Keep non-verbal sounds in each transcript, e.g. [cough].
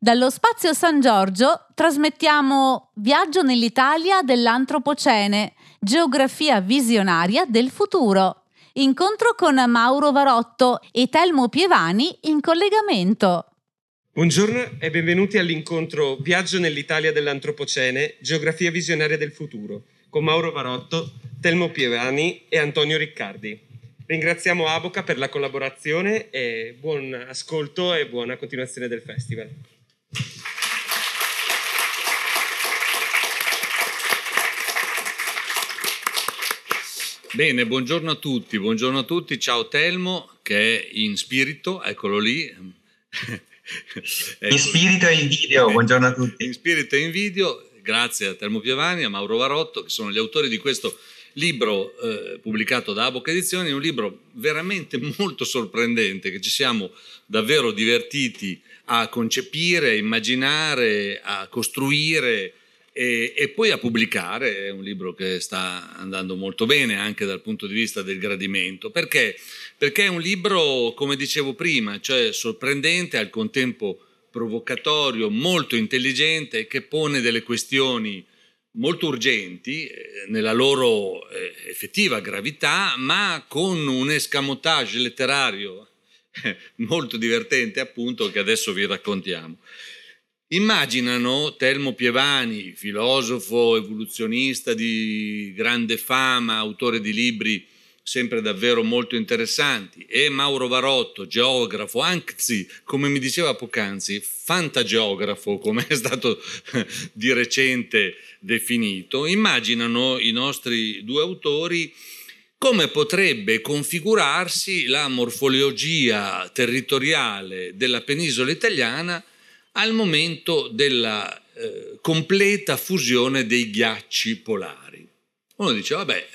Dallo spazio San Giorgio trasmettiamo Viaggio nell'Italia dell'Antropocene, geografia visionaria del futuro. Incontro con Mauro Varotto e Telmo Pievani in collegamento. Buongiorno e benvenuti all'incontro Viaggio nell'Italia dell'Antropocene, geografia visionaria del futuro, con Mauro Varotto, Telmo Pievani e Antonio Riccardi. Ringraziamo Aboca per la collaborazione e buon ascolto e buona continuazione del festival. Bene, buongiorno a tutti, buongiorno a tutti, ciao Telmo che è in spirito, eccolo lì. [laughs] in spirito e in video, buongiorno a tutti. In spirito e in video, grazie a Telmo Piovani, a Mauro Varotto che sono gli autori di questo libro eh, pubblicato da Aboca Edizioni, un libro veramente [laughs] molto sorprendente che ci siamo davvero divertiti a concepire, a immaginare, a costruire e, e, poi a pubblicare. È un libro che sta andando molto bene anche dal punto di vista del gradimento. Perché? Perché è un libro, come dicevo prima, cioè sorprendente, al contempo provocatorio, molto intelligente, che pone delle questioni molto urgenti eh, nella loro eh, effettiva gravità, ma con un escamotage letterario [laughs] molto divertente appunto che adesso vi raccontiamo. Immaginano Telmo Pievani, filosofo, evoluzionista di grande fama, autore di libri sempre davvero molto interessanti, e Mauro Varotto, geografo, anzi, come mi diceva poc'anzi, fantageografo, come è stato [laughs] di recente definito, immaginano i nostri due autori come potrebbe configurarsi la morfologia territoriale della penisola italiana al momento della eh, completa fusione dei ghiacci polari. Uno dice, vabbè,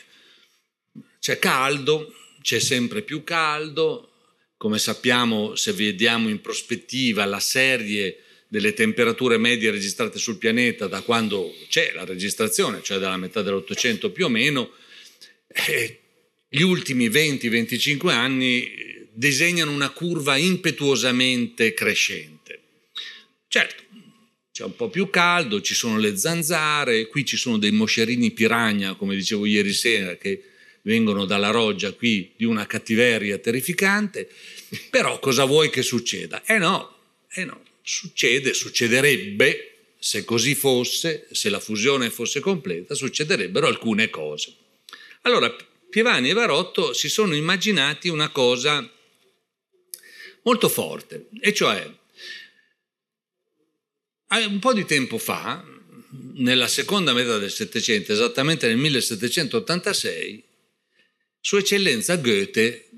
c'è caldo, c'è sempre più caldo, come sappiamo se vediamo in prospettiva la serie delle temperature medie registrate sul pianeta da quando c'è la registrazione, cioè dalla metà dell'Ottocento più o meno, eh, gli ultimi 20-25 anni disegnano una curva impetuosamente crescente. Certo, c'è un po' più caldo, ci sono le zanzare, qui ci sono dei moscerini piragna, come dicevo ieri sera, che vengono dalla roggia qui di una cattiveria terrificante, però cosa vuoi che succeda? Eh no, eh no, succede, succederebbe, se così fosse, se la fusione fosse completa, succederebbero alcune cose. Allora, Pievani e Varotto si sono immaginati una cosa molto forte, e cioè un po' di tempo fa, nella seconda metà del Settecento, esattamente nel 1786, Sua Eccellenza Goethe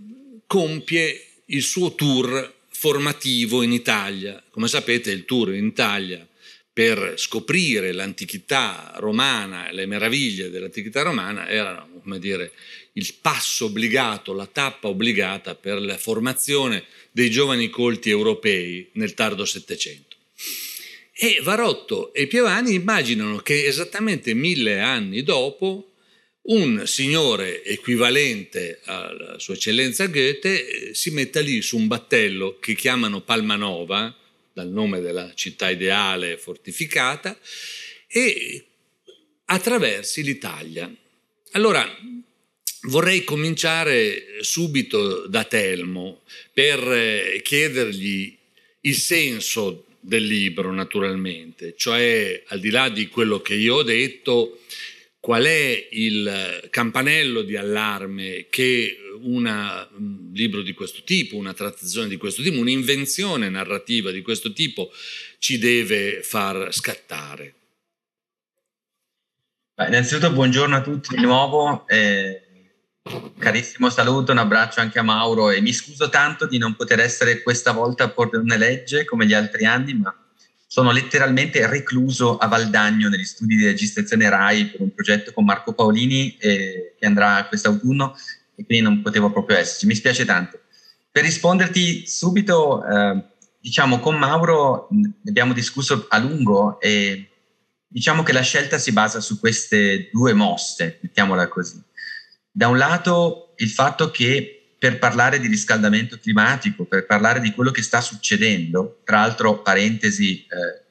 compie il suo tour formativo in Italia. Come sapete il tour in Italia per scoprire l'antichità romana le meraviglie dell'antichità romana era, dire, il passo obbligato, la tappa obbligata per la formazione dei giovani colti europei nel tardo Settecento. E Varotto e Piovani immaginano che esattamente mille anni dopo un signore equivalente alla sua eccellenza Goethe si metta lì su un battello che chiamano Palmanova, dal nome della città ideale fortificata, e attraversi l'Italia. Allora, vorrei cominciare subito da Telmo per eh, chiedergli il senso del libro, naturalmente, cioè al di là di quello che io ho detto, qual è il campanello di allarme che un libro di questo tipo, una trattazione di questo tipo, un'invenzione narrativa di questo tipo ci deve far scattare? Beh, innanzitutto buongiorno a tutti di nuovo, eh, carissimo saluto, un abbraccio anche a Mauro e mi scuso tanto di non poter essere questa volta a Portone Legge come gli altri anni, ma sono letteralmente recluso a Valdagno negli studi di registrazione RAI per un progetto con Marco Paolini eh, che andrà quest'autunno e quindi non potevo proprio esserci, mi spiace tanto. Per risponderti subito, eh, diciamo con Mauro ne abbiamo discusso a lungo e diciamo che la scelta si basa su queste due mosse, mettiamola così. Da un lato il fatto che per parlare di riscaldamento climatico, per parlare di quello che sta succedendo. Tra l'altro, parentesi, eh,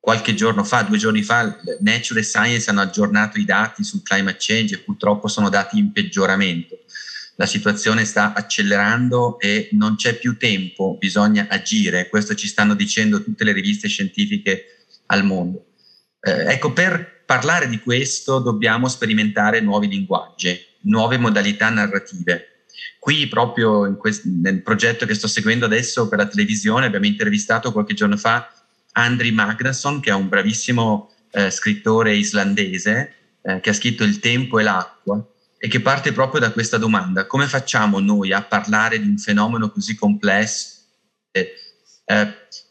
qualche giorno fa, due giorni fa, Nature Science hanno aggiornato i dati sul climate change e purtroppo sono dati in peggioramento. La situazione sta accelerando e non c'è più tempo, bisogna agire. Questo ci stanno dicendo tutte le riviste scientifiche al mondo. Eh, ecco, per parlare di questo dobbiamo sperimentare nuovi linguaggi, nuove modalità narrative. Qui proprio quest- nel progetto che sto seguendo adesso per la televisione abbiamo intervistato qualche giorno fa Andri Magnusson, che è un bravissimo eh, scrittore islandese eh, che ha scritto Il tempo e l'acqua e che parte proprio da questa domanda, come facciamo noi a parlare di un fenomeno così complesso? Eh,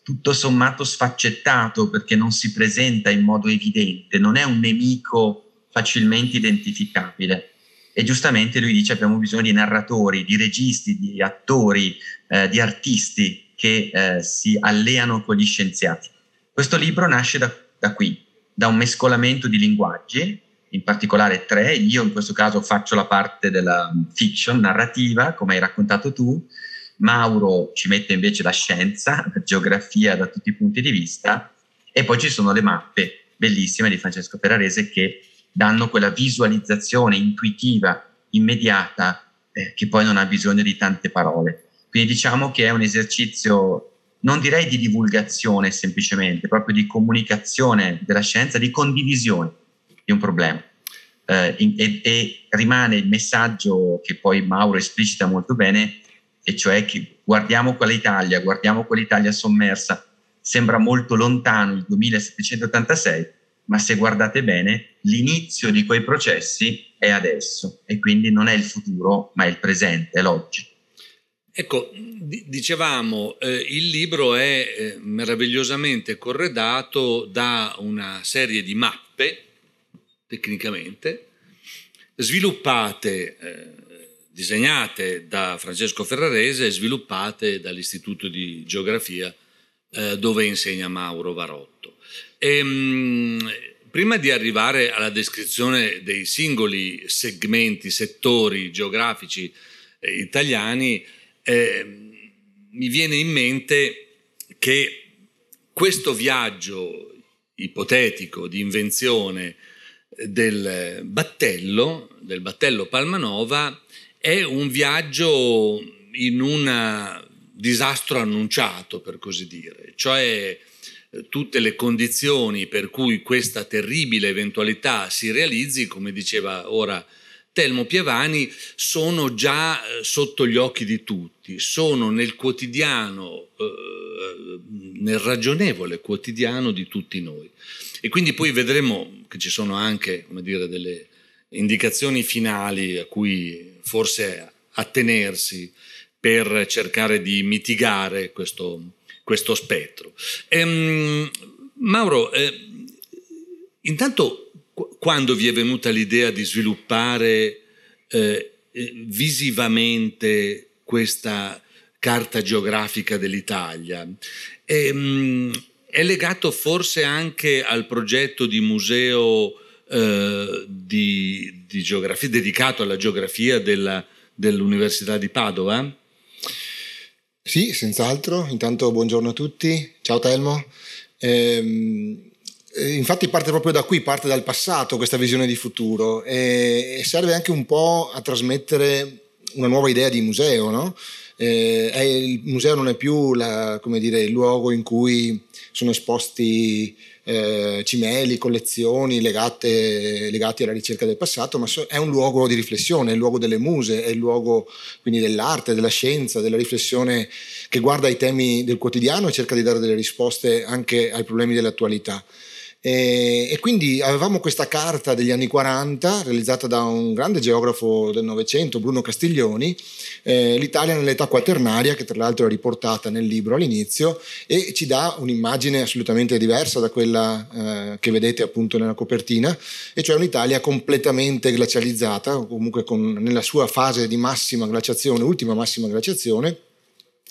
tutto sommato sfaccettato perché non si presenta in modo evidente, non è un nemico facilmente identificabile. E giustamente lui dice abbiamo bisogno di narratori, di registi, di attori, eh, di artisti che eh, si alleano con gli scienziati. Questo libro nasce da, da qui, da un mescolamento di linguaggi, in particolare tre, io in questo caso faccio la parte della fiction narrativa, come hai raccontato tu, Mauro ci mette invece la scienza, la geografia da tutti i punti di vista. E poi ci sono le mappe bellissime di Francesco Ferrarese che danno quella visualizzazione intuitiva, immediata, eh, che poi non ha bisogno di tante parole. Quindi diciamo che è un esercizio, non direi di divulgazione semplicemente, proprio di comunicazione della scienza, di condivisione di un problema. Eh, e, e rimane il messaggio che poi Mauro esplicita molto bene, e cioè che guardiamo quell'Italia, guardiamo quell'Italia sommersa, sembra molto lontano il 2786, ma se guardate bene, l'inizio di quei processi è adesso e quindi non è il futuro, ma è il presente, è l'oggi. Ecco, dicevamo, eh, il libro è eh, meravigliosamente corredato da una serie di mappe, tecnicamente, sviluppate eh, disegnate da Francesco Ferrarese e sviluppate dall'Istituto di Geografia eh, dove insegna Mauro Varotto. Ehm, prima di arrivare alla descrizione dei singoli segmenti, settori geografici eh, italiani, eh, mi viene in mente che questo viaggio ipotetico di invenzione del battello, del battello Palmanova, è un viaggio in un disastro annunciato, per così dire, cioè tutte le condizioni per cui questa terribile eventualità si realizzi, come diceva ora Telmo Pievani, sono già eh, sotto gli occhi di tutti, sono nel quotidiano, eh, nel ragionevole quotidiano di tutti noi. E quindi poi vedremo che ci sono anche, dire, delle indicazioni finali a cui forse attenersi per cercare di mitigare questo, questo spettro. Ehm, Mauro, eh, intanto quando vi è venuta l'idea di sviluppare eh, visivamente questa carta geografica dell'Italia? Ehm, è legato forse anche al progetto di museo eh, di, di, geografia, dedicato alla geografia della, dell'Università di Padova? Sì, senz'altro. Intanto buongiorno a tutti. Ciao Telmo. Ehm, eh, infatti parte proprio da qui, parte dal passato questa visione di futuro e, serve anche un po' a trasmettere una nuova idea di museo, no? eh, il museo non è più la, dire, il luogo in cui sono esposti eh, cimeli, collezioni legate, legati alla ricerca del passato, ma so, è un luogo di riflessione, è il luogo delle muse, è il luogo quindi dell'arte, della scienza, della riflessione che guarda ai temi del quotidiano e cerca di dare delle risposte anche ai problemi dell'attualità. E, e, quindi avevamo questa carta degli anni 40 realizzata da un grande geografo del Novecento, Bruno Castiglioni, eh, l'Italia nell'età quaternaria, che tra l'altro è riportata nel libro all'inizio, e ci dà un'immagine assolutamente diversa da quella eh, che vedete appunto nella copertina, e cioè un'Italia completamente glacializzata, comunque con, nella sua fase di massima glaciazione, ultima massima glaciazione,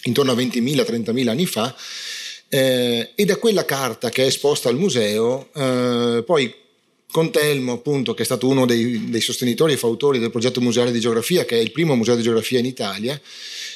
intorno a 20.000-30.000 anni fa, eh, e da quella carta che è esposta al museo, eh, poi con Telmo, appunto, che è stato uno dei, dei sostenitori e fautori del progetto museale di geografia, che è il primo museo di geografia in Italia,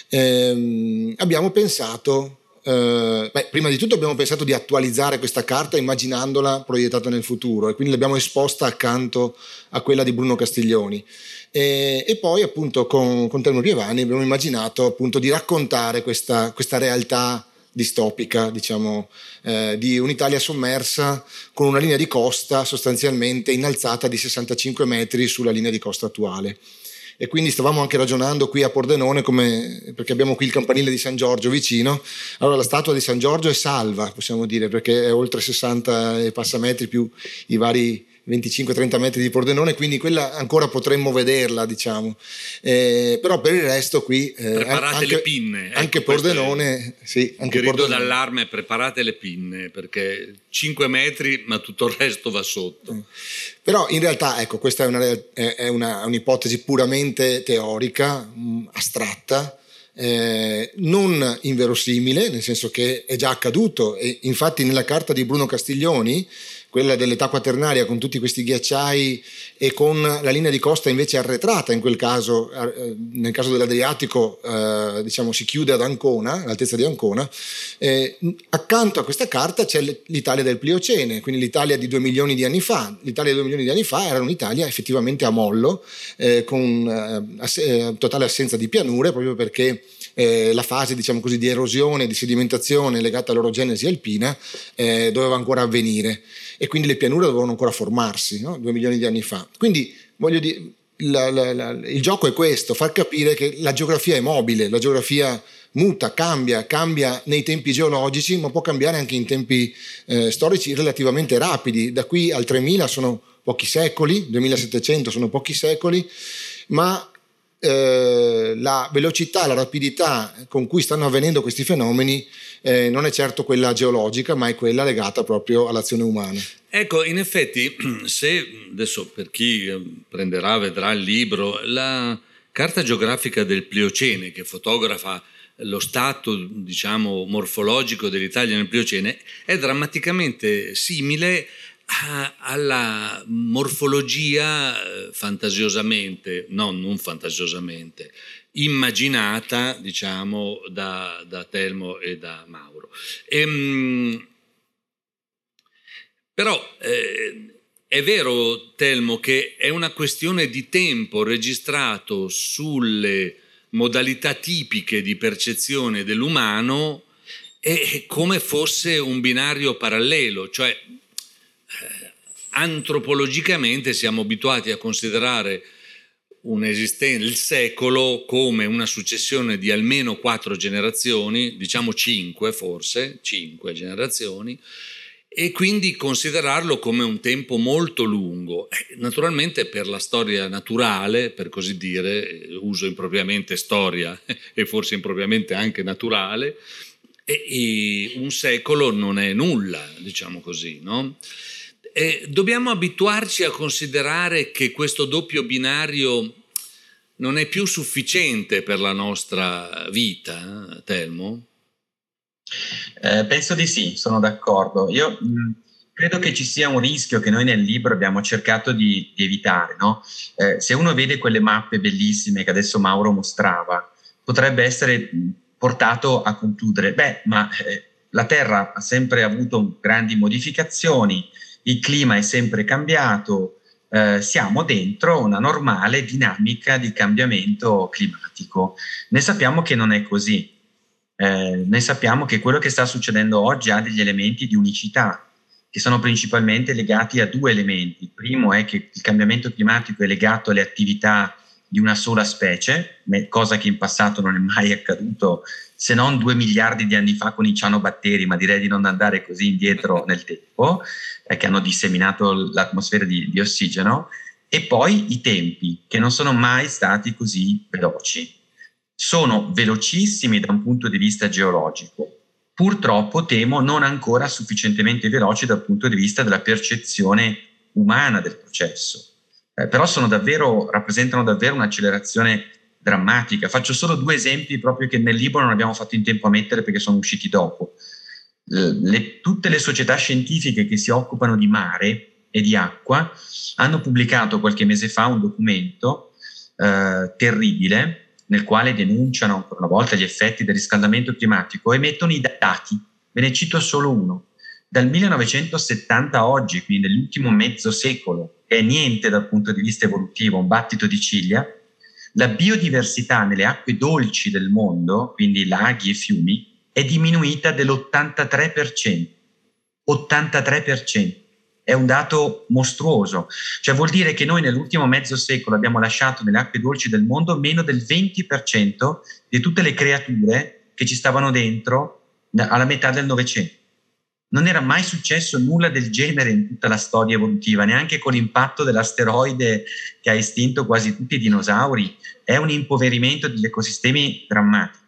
ehm, abbiamo pensato Uh, beh, prima di tutto abbiamo pensato di attualizzare questa carta immaginandola proiettata nel futuro e quindi l'abbiamo esposta accanto a quella di Bruno Castiglioni. E, e poi appunto con, con Telmo Pievani abbiamo immaginato appunto di raccontare questa, questa realtà distopica, diciamo, eh, di un'Italia sommersa con una linea di costa sostanzialmente innalzata di 65 metri sulla linea di costa attuale. E quindi stavamo anche ragionando qui a Pordenone come, perché abbiamo qui il campanile di San Giorgio vicino. Allora la statua di San Giorgio è salva possiamo dire perché è oltre 60 e passa metri più i vari 25-30 metri di Pordenone, quindi quella ancora potremmo vederla, diciamo. Eh, però per il resto qui... Eh, preparate anche, le pinne. Ecco, anche Pordenone, sì. Anche grido Pordenone. d'allarme, preparate le pinne, perché 5 metri, ma tutto il resto va sotto. Mm. Però in realtà, ecco, questa è, una, è una, un'ipotesi puramente teorica, mh, mm, astratta, eh, non inverosimile, nel senso che è già accaduto e infatti nella carta di Bruno Castiglioni quella dell'età quaternaria con tutti questi ghiacciai e con la linea di costa invece arretrata in quel caso, eh, nel caso dell'Adriatico eh, diciamo si chiude ad Ancona, all'altezza di Ancona, eh, accanto a questa carta c'è l'Italia del Pliocene, quindi l'Italia di due milioni di anni fa, l'Italia di due milioni di anni fa era un'Italia effettivamente a mollo, eh, con eh, ass- eh, totale assenza di pianure proprio perché la fase diciamo così, di erosione, di sedimentazione legata all'orogenesi alpina doveva ancora avvenire e quindi le pianure dovevano ancora formarsi, no? due milioni di anni fa. Quindi voglio dire, la, la, la, il gioco è questo, far capire che la geografia è mobile, la geografia muta, cambia, cambia nei tempi geologici, ma può cambiare anche in tempi eh, storici relativamente rapidi. Da qui al 3000 sono pochi secoli, 2700 sono pochi secoli, ma eh, la velocità, la rapidità con cui stanno avvenendo questi fenomeni eh, non è certo quella geologica, ma è quella legata proprio all'azione umana. Ecco, in effetti, [clears throat] se adesso per chi eh, prenderà, vedrà il libro, la carta geografica del Pliocene che fotografa lo stato, diciamo, morfologico dell'Italia nel Pliocene è drammaticamente simile alla morfologia eh, fantasiosamente, no, non fantasiosamente, immaginata, diciamo, da, da Telmo e da Mauro. Ehm, però eh, è vero, Telmo, che è una questione di tempo registrato sulle modalità tipiche di percezione dell'umano e come fosse un binario parallelo, cioè antropologicamente siamo abituati a considerare il secolo come una successione di almeno quattro generazioni, diciamo cinque forse, cinque generazioni, e quindi considerarlo come un tempo molto lungo. Eh, naturalmente per la storia naturale, per così dire, uso impropriamente storia [laughs] e forse impropriamente anche naturale, e, e un secolo non è nulla, diciamo così, no? E dobbiamo abituarci a considerare che questo doppio binario non è più sufficiente per la nostra vita, eh, Telmo? Eh, penso di sì, sono d'accordo. Io mh, credo che ci sia un rischio che noi nel libro abbiamo cercato di, di evitare. No? Eh, se uno vede quelle mappe bellissime che adesso Mauro mostrava, potrebbe essere portato a concludere, beh, ma eh, la Terra ha sempre avuto grandi modificazioni, il clima è sempre cambiato, eh, siamo dentro una normale dinamica di cambiamento climatico. Ne sappiamo che non è così. Eh, noi sappiamo che quello che sta succedendo oggi ha degli elementi di unicità che sono principalmente legati a due elementi. Il primo è che il cambiamento climatico è legato alle attività di una sola specie, cosa che in passato non è mai accaduto se non due miliardi di anni fa con i cianobatteri, ma direi di non andare così indietro [laughs] nel tempo, eh, che hanno disseminato l'atmosfera di, di ossigeno, e poi i tempi, che non sono mai stati così veloci. Sono velocissimi da un punto di vista geologico, purtroppo temo non ancora sufficientemente veloci dal punto di vista della percezione umana del processo. Eh, però davvero, rappresentano davvero un'accelerazione drammatica. Faccio solo due esempi proprio che nel libro non abbiamo fatto in tempo a mettere perché sono usciti dopo. Le, tutte le società scientifiche che si occupano di mare e di acqua hanno pubblicato qualche mese fa un documento eh, terribile nel quale denunciano ancora una volta gli effetti del riscaldamento climatico e mettono i dati. Ve ne cito solo uno. Dal 1970 a oggi, quindi nell'ultimo mezzo secolo, è niente dal punto di vista evolutivo, un battito di ciglia, la biodiversità nelle acque dolci del mondo, quindi laghi e fiumi, è diminuita dell'83%. 83% è un dato mostruoso, cioè vuol dire che noi nell'ultimo mezzo secolo abbiamo lasciato nelle acque dolci del mondo meno del 20% di tutte le creature che ci stavano dentro alla metà del Novecento. Non era mai successo nulla del genere in tutta la storia evolutiva, neanche con l'impatto dell'asteroide che ha estinto quasi tutti i dinosauri. È un impoverimento degli ecosistemi drammatico.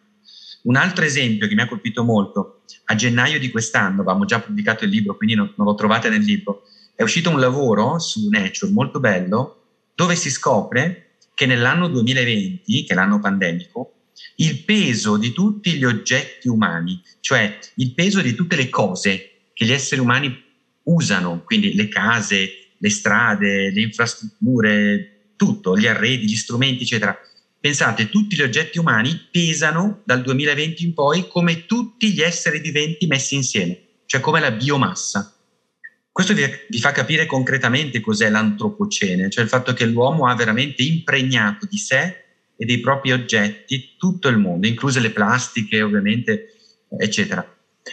Un altro esempio che mi ha colpito molto, a gennaio di quest'anno, avevamo già pubblicato il libro, quindi non, non lo trovate nel libro, è uscito un lavoro su Nature molto bello, dove si scopre che nell'anno 2020, che è l'anno pandemico, il peso di tutti gli oggetti umani, cioè il peso di tutte le cose che gli esseri umani usano, quindi le case, le strade, le infrastrutture, tutto, gli arredi, gli strumenti, eccetera. Pensate, tutti gli oggetti umani pesano dal 2020 in poi come tutti gli esseri viventi messi insieme, cioè come la biomassa. Questo vi, vi fa capire concretamente cos'è l'antropocene, cioè il fatto che l'uomo ha veramente impregnato di sé e dei propri oggetti tutto il mondo, incluse le plastiche ovviamente, eccetera.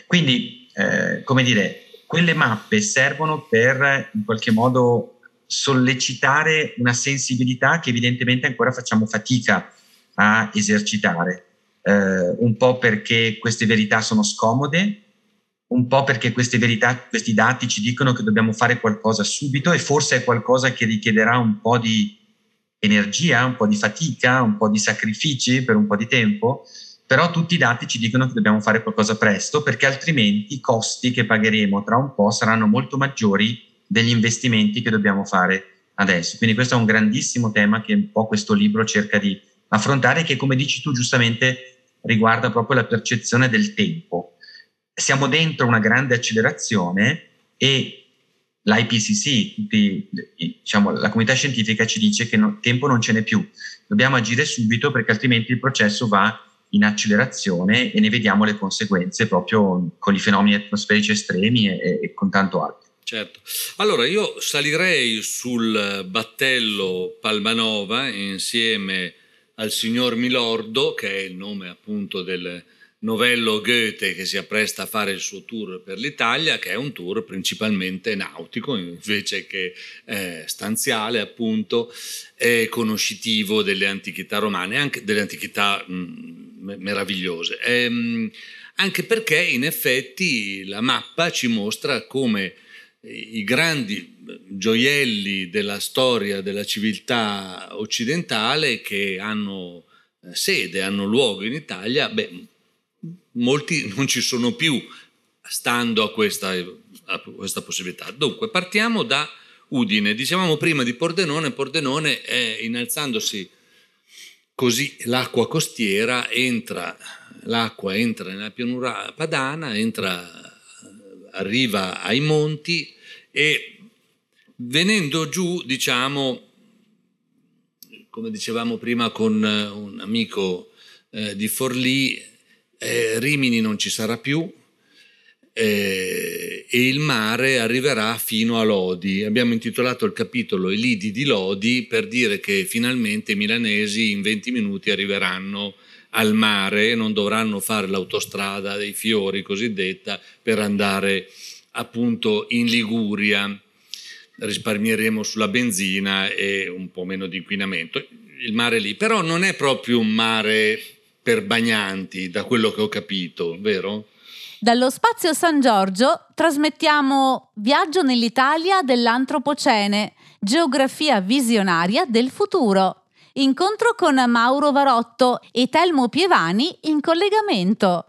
Quindi eh, come dire, quelle mappe servono per in qualche modo sollecitare una sensibilità che evidentemente ancora facciamo fatica a esercitare, eh, un po' perché queste verità sono scomode, un po' perché queste verità, questi dati ci dicono che dobbiamo fare qualcosa subito e forse è qualcosa che richiederà un po' di energia, un po' di fatica, un po' di sacrifici per un po' di tempo, però tutti i dati ci dicono che dobbiamo fare qualcosa presto perché altrimenti i costi che pagheremo tra un po' saranno molto maggiori degli investimenti che dobbiamo fare adesso. Quindi questo è un grandissimo tema che un po' questo libro cerca di affrontare che come dici tu giustamente riguarda proprio la percezione del tempo. Siamo dentro una grande accelerazione e l'IPCC, tutti, diciamo, la comunità scientifica ci dice che no, tempo non ce n'è più, dobbiamo agire subito perché altrimenti il processo va in accelerazione e ne vediamo le conseguenze proprio con i fenomeni atmosferici estremi e, e con tanto altro. Certo. Allora io salirei sul battello Palmanova insieme al signor Milordo, che è il nome appunto del novello Goethe che si appresta a fare il suo tour per l'Italia, che è un tour principalmente nautico invece che eh, stanziale, appunto, e conoscitivo delle antichità romane, anche delle antichità mh, meravigliose. Ehm, anche perché in effetti la mappa ci mostra come i grandi gioielli della storia della civiltà occidentale che hanno eh, sede, hanno luogo in Italia, beh, molti non ci sono più stando a questa, a questa possibilità. Dunque, partiamo da Udine. Dicevamo prima di Pordenone, Pordenone è innalzandosi Così l'acqua costiera entra, l'acqua entra nella pianura padana, entra, arriva ai monti e venendo giù, diciamo, come dicevamo prima con un amico eh, di Forlì, eh, Rimini non ci sarà più, eh, e il mare arriverà fino a Lodi. Abbiamo intitolato il capitolo I lidi di Lodi per dire che finalmente i milanesi in 20 minuti arriveranno al mare e non dovranno fare l'autostrada dei fiori cosiddetta per andare appunto in Liguria. Risparmieremo sulla benzina e un po' meno di inquinamento. Il mare lì, però non è proprio un mare per bagnanti, da quello che ho capito, vero? Dallo Spazio San Giorgio trasmettiamo Viaggio nell'Italia dell'Antropocene, geografia visionaria del futuro. Incontro con Mauro Varotto e Telmo Pievani in collegamento.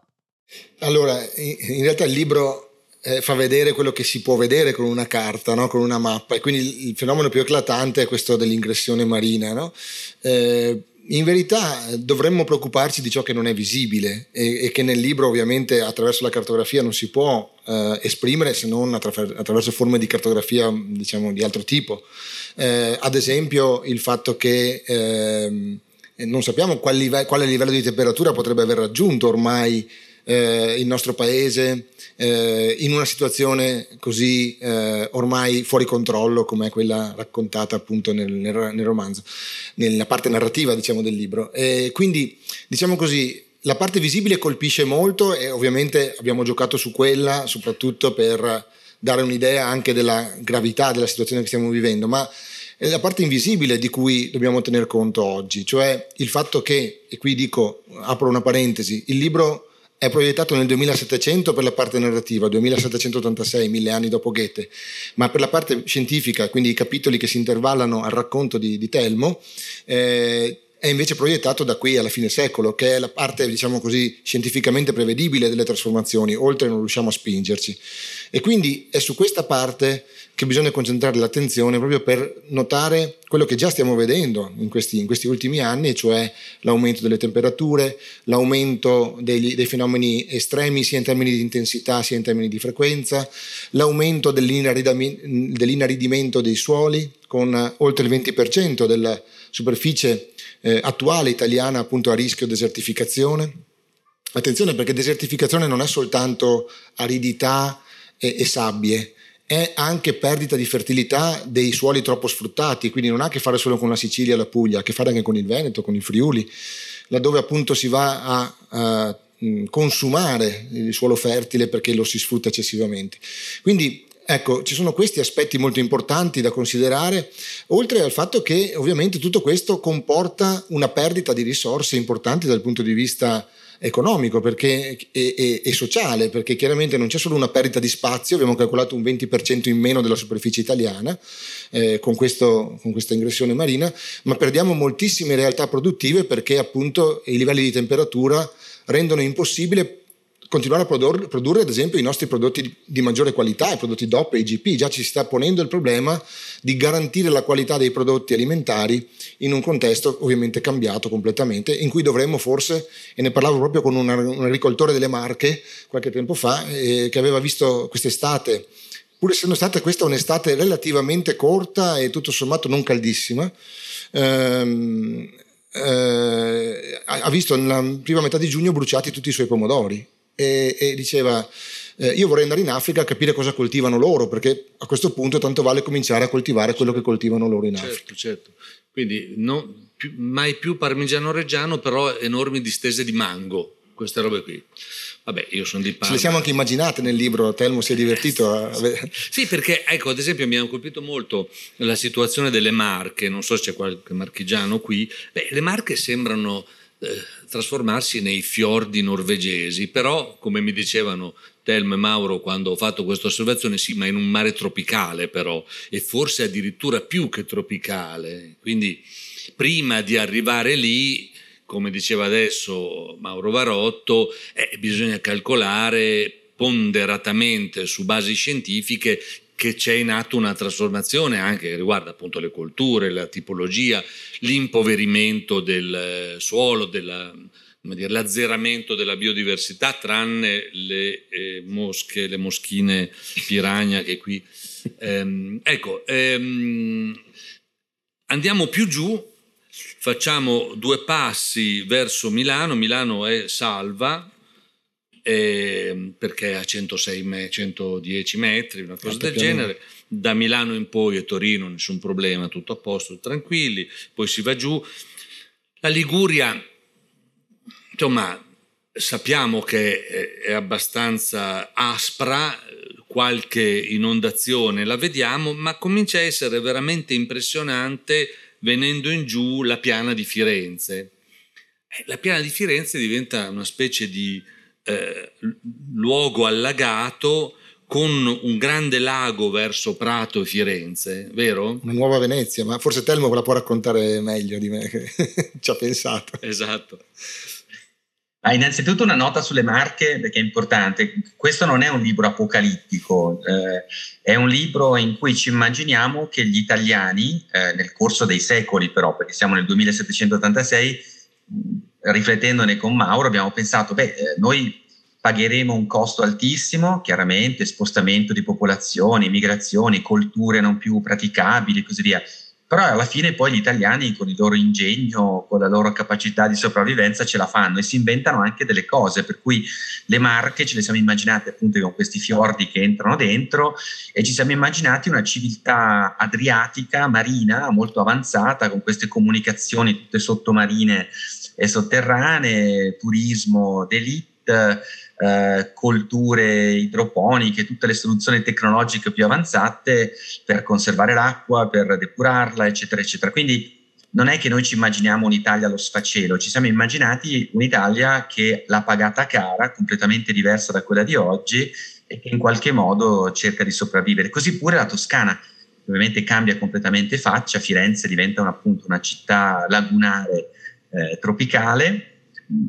Allora, in realtà il libro eh, fa vedere quello che si può vedere con una carta, no? con una mappa, e quindi il, fenomeno più eclatante è questo dell'ingressione marina. No? Eh, in verità dovremmo preoccuparci di ciò che non è visibile e, e che nel libro ovviamente attraverso la cartografia non si può eh, esprimere se non attraverso forme di cartografia diciamo di altro tipo. Eh, ad esempio il fatto che eh, non sappiamo qual live- quale livello di temperatura potrebbe aver raggiunto ormai eh, il nostro paese eh, in una situazione così eh, ormai fuori controllo come è quella raccontata appunto nel, nel, nel romanzo, nella parte narrativa diciamo del libro. E quindi diciamo così, la parte visibile colpisce molto e ovviamente abbiamo giocato su quella soprattutto per dare un'idea anche della gravità della situazione che stiamo vivendo, ma è la parte invisibile di cui dobbiamo tener conto oggi, cioè il fatto che, e qui dico, apro una parentesi, il libro è proiettato nel 2700 per la parte narrativa, 2786, mille anni dopo Goethe, ma per la parte scientifica, quindi i capitoli che si intervallano al racconto di, di Telmo, eh, è invece proiettato da qui alla fine secolo, che è la parte, diciamo così, scientificamente prevedibile delle trasformazioni, oltre non riusciamo a spingerci. E quindi è su questa parte che bisogna concentrare l'attenzione proprio per notare quello che già stiamo vedendo in questi, in questi ultimi anni, cioè l'aumento delle temperature, l'aumento degli, dei fenomeni estremi sia in termini di intensità sia in termini di frequenza, l'aumento dell'inaridimento dei suoli con oltre il 20% della superficie eh, attuale italiana appunto a rischio desertificazione. Attenzione perché desertificazione non è soltanto aridità e, e sabbie, è anche perdita di fertilità dei suoli troppo sfruttati, quindi non ha a che fare solo con la Sicilia e la Puglia, ha a che fare anche con il Veneto, con i Friuli, laddove appunto si va a, a consumare il suolo fertile perché lo si sfrutta eccessivamente. Quindi Ecco, ci sono questi aspetti molto importanti da considerare, oltre al fatto che ovviamente tutto questo comporta una perdita di risorse importanti dal punto di vista economico perché, e, e, e, sociale, perché chiaramente non c'è solo una perdita di spazio, abbiamo calcolato un 20% in meno della superficie italiana eh, con, questo, con questa ingressione marina, ma perdiamo moltissime realtà produttive perché appunto i livelli di temperatura rendono impossibile continuare a produrre, produrre, ad esempio i nostri prodotti di, di maggiore qualità, i prodotti DOP e IGP. Già ci si sta ponendo il problema di garantire la qualità dei prodotti alimentari in un contesto ovviamente cambiato completamente, in cui dovremmo forse, e ne parlavo proprio con un, un agricoltore delle Marche qualche tempo fa, eh, che aveva visto quest'estate, pur essendo stata questa un'estate relativamente corta e tutto sommato non caldissima, ehm, eh, ha visto nella prima metà di giugno bruciati tutti i suoi pomodori e, e diceva eh, io vorrei andare in Africa a capire cosa coltivano loro, perché a questo punto tanto vale cominciare a coltivare quello che coltivano loro in certo, Africa. Certo, quindi non, più, mai più parmigiano reggiano, però enormi distese di mango, queste robe qui. Vabbè, io sono di Parma. Ce le siamo anche immaginate nel libro, Telmo si è divertito a... [laughs] Sì, perché ecco, ad esempio mi ha colpito molto la situazione delle Marche, non so se c'è qualche marchigiano qui, Beh, le Marche sembrano eh, trasformarsi nei fiordi norvegesi, però come mi dicevano Telmo e Mauro quando ho fatto questa osservazione, sì, ma in un mare tropicale però, e forse addirittura più che tropicale. Quindi prima di arrivare lì, come diceva adesso Mauro Varotto, eh, bisogna calcolare ponderatamente su basi scientifiche che c'è in atto una trasformazione anche che riguarda appunto le colture, la tipologia, l'impoverimento del eh, suolo, della, dire, l'azzeramento della biodiversità, tranne le eh, mosche, le moschine piragna che qui... Ehm, ecco, ehm, andiamo più giù, facciamo due passi verso Milano, Milano è salva, eh, perché è a 106 me- 110 metri, una cosa del genere. Da Milano in poi e Torino nessun problema, tutto a posto, tranquilli, poi si va giù. La Liguria, insomma, sappiamo che è abbastanza aspra, qualche inondazione la vediamo, ma comincia a essere veramente impressionante venendo in giù la piana di Firenze. Eh, la piana di Firenze diventa una specie di eh, luogo allagato con un grande lago verso Prato e Firenze, vero? Una nuova Venezia, ma forse Telmo ve la può raccontare meglio di me che [laughs] ci ha pensato. Esatto. Ah, innanzitutto una nota sulle marche perché è importante. Questo non è un libro apocalittico, eh, è un libro in cui ci immaginiamo che gli italiani, eh, nel corso dei secoli però, perché siamo nel 2786, riflettendone con Mauro abbiamo pensato, beh, eh, noi pagheremo un costo altissimo, chiaramente, spostamento di popolazioni, migrazioni, culture non più praticabili e così via. Però alla fine poi gli italiani con il loro ingegno, con la loro capacità di sopravvivenza ce la fanno e si inventano anche delle cose, per cui le marche ce le siamo immaginate appunto con questi fiordi che entrano dentro e ci siamo immaginati una civiltà adriatica, marina, molto avanzata, con queste comunicazioni tutte sottomarine sotterranee, turismo d'elite eh, colture idroponiche, tutte le soluzioni tecnologiche più avanzate per conservare l'acqua, per depurarla, eccetera, eccetera. Quindi non è che noi ci immaginiamo un'Italia allo sfacelo, ci siamo immaginati un'Italia che l'ha pagata cara, completamente diversa da quella di oggi e che in qualche modo cerca di sopravvivere. Così pure la Toscana, ovviamente cambia completamente faccia, Firenze diventa un, appunto una città lagunare eh, tropicale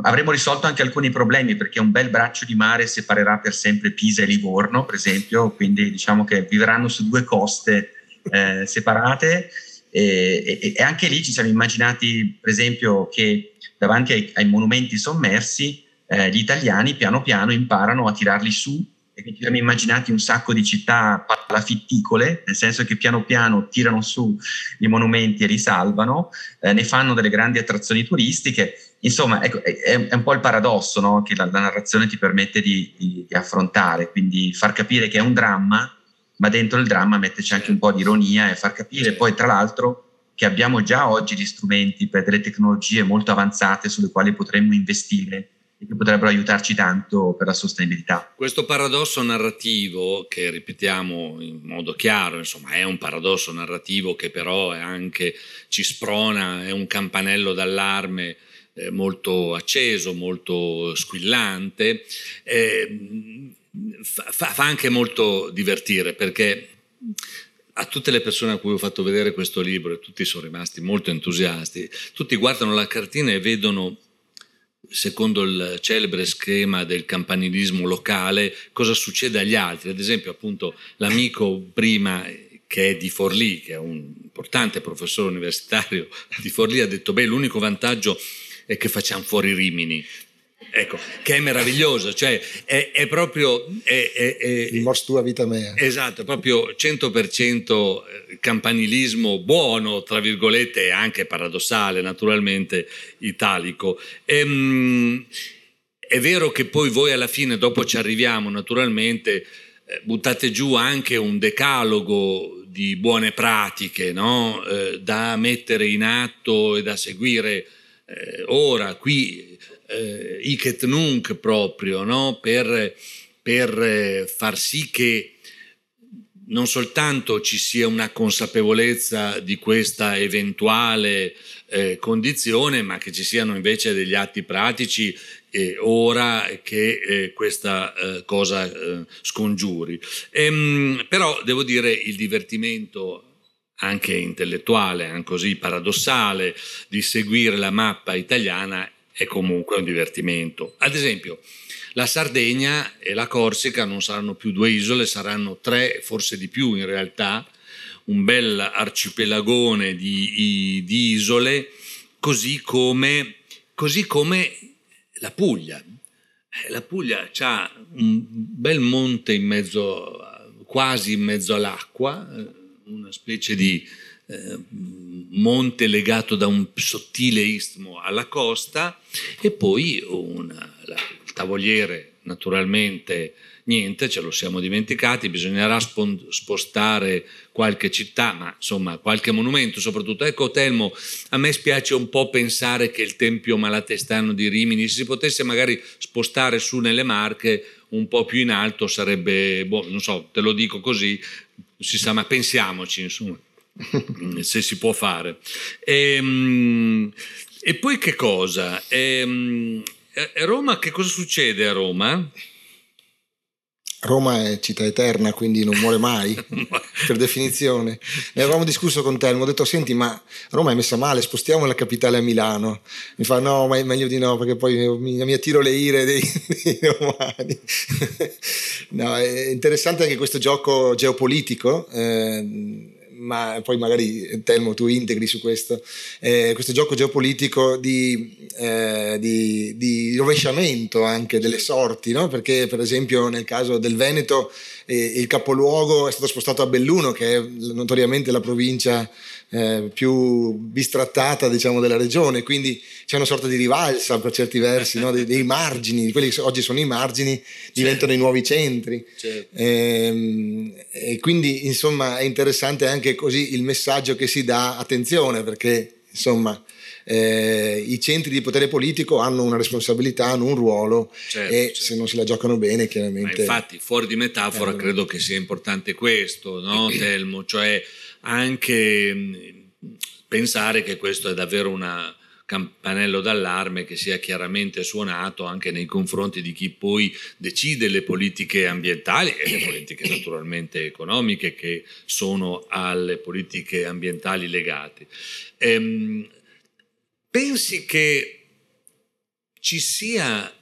avremo risolto anche alcuni problemi perché un bel braccio di mare separerà per sempre Pisa e Livorno, per esempio, quindi diciamo che vivranno su due coste eh, separate. E, e, e, anche lì ci siamo immaginati, per esempio, che davanti ai, ai monumenti sommersi eh, gli italiani piano piano imparano a tirarli su e ci siamo immaginati un sacco di città palafitticole, nel senso che piano piano tirano su i monumenti e li salvano, eh, ne fanno delle grandi attrazioni turistiche insomma, ecco, è, è, un po' il paradosso no? che la, la, narrazione ti permette di, di, di, affrontare, quindi far capire che è un dramma, ma dentro il dramma metterci anche un po' di ironia e far capire poi, tra l'altro, che abbiamo già oggi gli strumenti per delle tecnologie molto avanzate sulle quali potremmo investire e che potrebbero aiutarci tanto per la sostenibilità. Questo paradosso narrativo che ripetiamo in modo chiaro, insomma, è un paradosso narrativo che però anche ci sprona, è un campanello d'allarme eh, molto acceso, molto squillante, eh, fa, fa anche molto divertire perché a tutte le persone a cui ho fatto vedere questo libro, e tutti sono rimasti molto entusiasti, tutti guardano la cartina e vedono, secondo il celebre schema del campanilismo locale, cosa succede agli altri. Ad esempio, appunto, l'amico prima che è di Forlì, che è un importante professore universitario di Forlì, ha detto, beh, l'unico vantaggio e che facciamo fuori Rimini. Ecco, che è meraviglioso, cioè è, è proprio... È, è, è, Il mors tua vita mea. Esatto, proprio 100% eh, campanilismo buono, tra virgolette, e anche paradossale, naturalmente, italico. Ehm, è vero che poi voi alla fine, dopo ci arriviamo naturalmente, eh, buttate giù anche un decalogo di buone pratiche no? eh, da mettere in atto e da seguire eh, ora qui eh, hic nunc proprio, no? per, per eh, far sì che non soltanto ci sia una consapevolezza di questa eventuale eh, condizione, ma che ci siano invece degli atti pratici eh, ora che eh, questa eh, cosa eh, scongiuri. Ehm, però devo dire il divertimento anche intellettuale, anche così paradossale, di seguire la mappa italiana è comunque un divertimento. Ad esempio, la Sardegna e la Corsica non saranno più due isole, saranno tre, forse di più in realtà, un bel arcipelagone di, di isole, così come, così come la Puglia. Eh, la Puglia ha un bel monte in mezzo, quasi in mezzo all'acqua, eh, una specie di eh, monte legato da un sottile istmo alla costa e poi una, la, il tavoliere naturalmente niente, ce lo siamo dimenticati, bisognerà spostare qualche città, ma insomma qualche monumento soprattutto. Ecco Telmo, a me spiace un po' pensare che il Tempio Malatestano di Rimini si potesse magari spostare su nelle Marche un po' più in alto, sarebbe, boh, non so, te lo dico così, si sa, ma pensiamoci, insomma, [laughs] se si può fare. E, ehm, e poi che cosa? E, ehm, a Roma, che cosa succede a Roma? Roma è città eterna, quindi non muore mai, [laughs] per definizione. Ne avevamo discusso con Telmo, ho detto, senti, ma Roma è messa male, spostiamo la capitale a Milano. Mi fa, no, ma è meglio di no, perché poi mi, mi attiro le ire dei, [laughs] dei romani. no, è interessante anche questo gioco geopolitico. Eh, ma poi magari Telmo tu integri su questo, eh, questo gioco geopolitico di, eh, di, di, rovesciamento anche delle sorti, no? perché per esempio nel caso del Veneto eh, il capoluogo è stato spostato a Belluno, che è notoriamente la provincia eh, più bistrattata diciamo, della regione, quindi c'è una sorta di rivalsa per certi versi, no? dei, dei, margini, quelli che oggi sono i margini diventano certo. i nuovi centri. Certo. E, ehm, e quindi insomma è interessante anche così il messaggio che si dà, attenzione perché insomma... Eh, i centri di potere politico hanno una responsabilità, hanno un ruolo certo, e certo. se non se la giocano bene chiaramente... Ma infatti fuori di metafora eh, credo che sia importante questo, no [clears throat] Telmo? Cioè anche mm, pensare che questo è davvero un campanello d'allarme che sia chiaramente suonato anche nei confronti di chi poi decide le politiche ambientali e le [coughs] politiche naturalmente economiche che sono alle politiche ambientali legate. Ehm, pensi che ci sia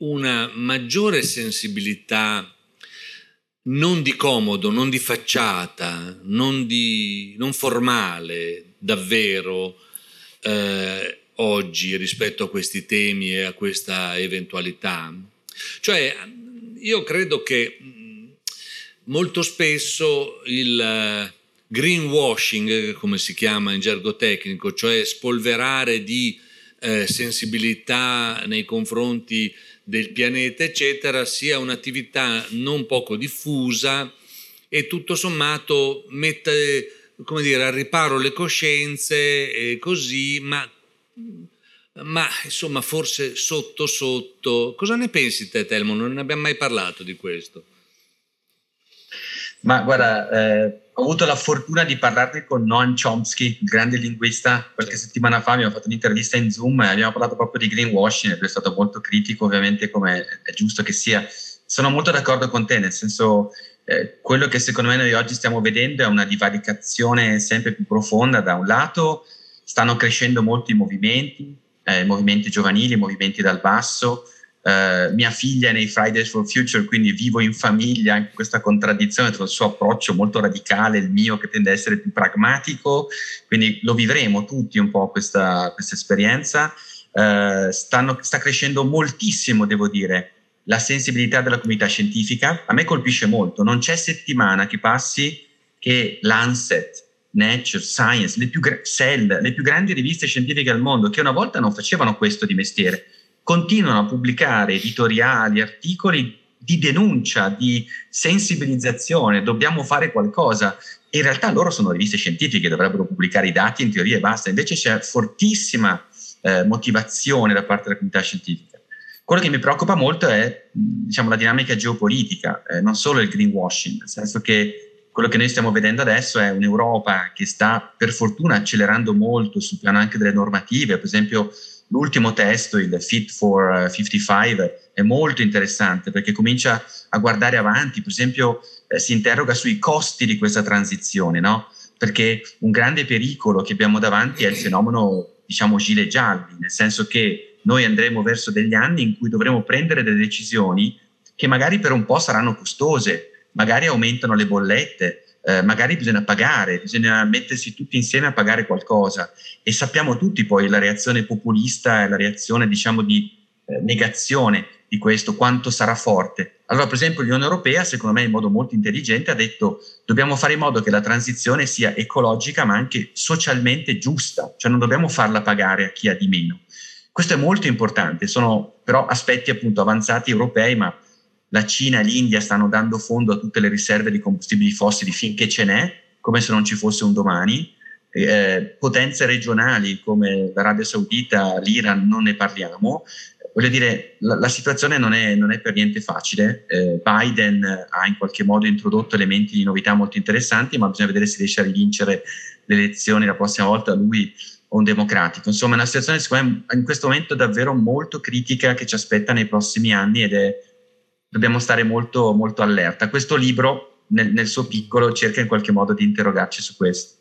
una maggiore sensibilità non di comodo, non di facciata, non, di, non formale, davvero, eh, oggi rispetto a questi temi e a questa eventualità. Cioè, io credo che molto spesso il eh, greenwashing, come si chiama in gergo tecnico, cioè spolverare di eh, sensibilità nei confronti del pianeta, eccetera, sia un'attività non poco diffusa e tutto sommato mette come dire, al riparo le coscienze e così, ma, ma insomma forse sotto sotto. Cosa ne pensi te Telmo? Non ne abbiamo mai parlato di questo. Ma guarda, eh, ho avuto la fortuna di parlarne con Noam Chomsky, grande linguista. Qualche settimana fa abbiamo fatto un'intervista in Zoom e abbiamo parlato proprio di greenwashing e lui è stato molto critico, ovviamente, come è giusto che sia. Sono molto d'accordo con te, nel senso, eh, quello che secondo me noi oggi stiamo vedendo è una divaricazione sempre più profonda. Da un lato stanno crescendo molti movimenti, eh, movimenti giovanili, movimenti dal basso, Uh, mia figlia nei Fridays for Future, quindi vivo in famiglia anche questa contraddizione tra il suo approccio molto radicale e il mio che tende a essere più pragmatico, quindi lo vivremo tutti un po' questa, questa esperienza. Uh, stanno, sta crescendo moltissimo, devo dire, la sensibilità della comunità scientifica. A me colpisce molto, non c'è settimana che passi che Lancet, Nature, Science, le più, Cell, le più grandi riviste scientifiche al mondo, che una volta non facevano questo di mestiere, continuano a pubblicare editoriali, articoli di denuncia, di sensibilizzazione, dobbiamo fare qualcosa. In realtà loro sono riviste scientifiche, dovrebbero pubblicare i dati in teoria e basta, invece c'è fortissima eh, motivazione da parte della comunità scientifica. Quello che mi preoccupa molto è diciamo, la dinamica geopolitica, eh, non solo il greenwashing, nel senso che quello che noi stiamo vedendo adesso è un'Europa che sta per fortuna accelerando molto sul piano anche delle normative, per esempio L'ultimo testo, il Fit for 55, eh, è molto interessante perché comincia a guardare avanti, per esempio eh, si interroga sui costi di questa transizione, no? perché un grande pericolo che abbiamo davanti è il fenomeno, diciamo, gilet gialli, nel senso che noi andremo verso degli anni in cui dovremo prendere delle decisioni che magari per un po' saranno costose, magari aumentano le bollette, eh, magari bisogna pagare, bisogna mettersi tutti insieme a pagare qualcosa e sappiamo tutti poi la reazione populista e la reazione diciamo di eh, negazione di questo, quanto sarà forte. Allora per esempio l'Unione Europea secondo me in modo molto intelligente ha detto dobbiamo fare in modo che la transizione sia ecologica ma anche socialmente giusta, cioè non dobbiamo farla pagare a chi ha di meno. Questo è molto importante, sono però aspetti appunto avanzati europei ma la Cina e l'India stanno dando fondo a tutte le riserve di combustibili fossili finché ce n'è, come se non ci fosse un domani. Eh, potenze regionali come l'Arabia Saudita, l'Iran, non ne parliamo. Voglio dire, la, la situazione non è, non è, per niente facile. Eh, Biden ha in qualche modo introdotto elementi di novità molto interessanti, ma bisogna vedere se riesce a rivincere le elezioni la prossima volta lui o un democratico. Insomma, è una situazione in questo momento davvero molto critica che ci aspetta nei prossimi anni ed è dobbiamo stare molto, molto allerta. Questo libro, nel, nel suo piccolo, cerca in qualche modo di interrogarci su questo.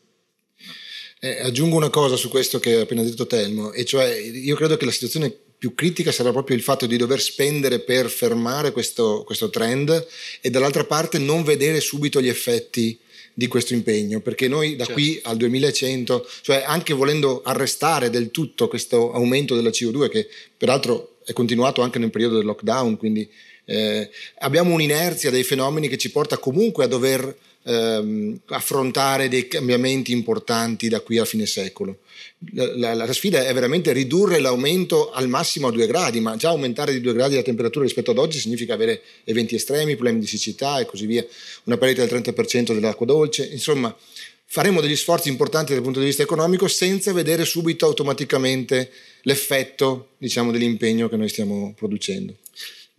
Eh, aggiungo una cosa su questo che ha appena detto Telmo, e cioè io credo che la situazione più critica sarà proprio il fatto di dover spendere per fermare questo, questo trend e dall'altra parte non vedere subito gli effetti di questo impegno, perché noi da certo. qui al 2100, cioè anche volendo arrestare del tutto questo aumento della CO2, che peraltro è continuato anche nel periodo del lockdown, quindi eh, abbiamo un'inerzia dei fenomeni che ci porta comunque a dover ehm, affrontare dei cambiamenti importanti da qui a fine secolo. La, la, la, sfida è veramente ridurre l'aumento al massimo a due gradi, ma già aumentare di due gradi la temperatura rispetto ad oggi significa avere eventi estremi, problemi di siccità e così via, una perdita del 30% dell'acqua dolce, insomma faremo degli sforzi importanti dal punto di vista economico senza vedere subito automaticamente l'effetto diciamo, dell'impegno che noi stiamo producendo.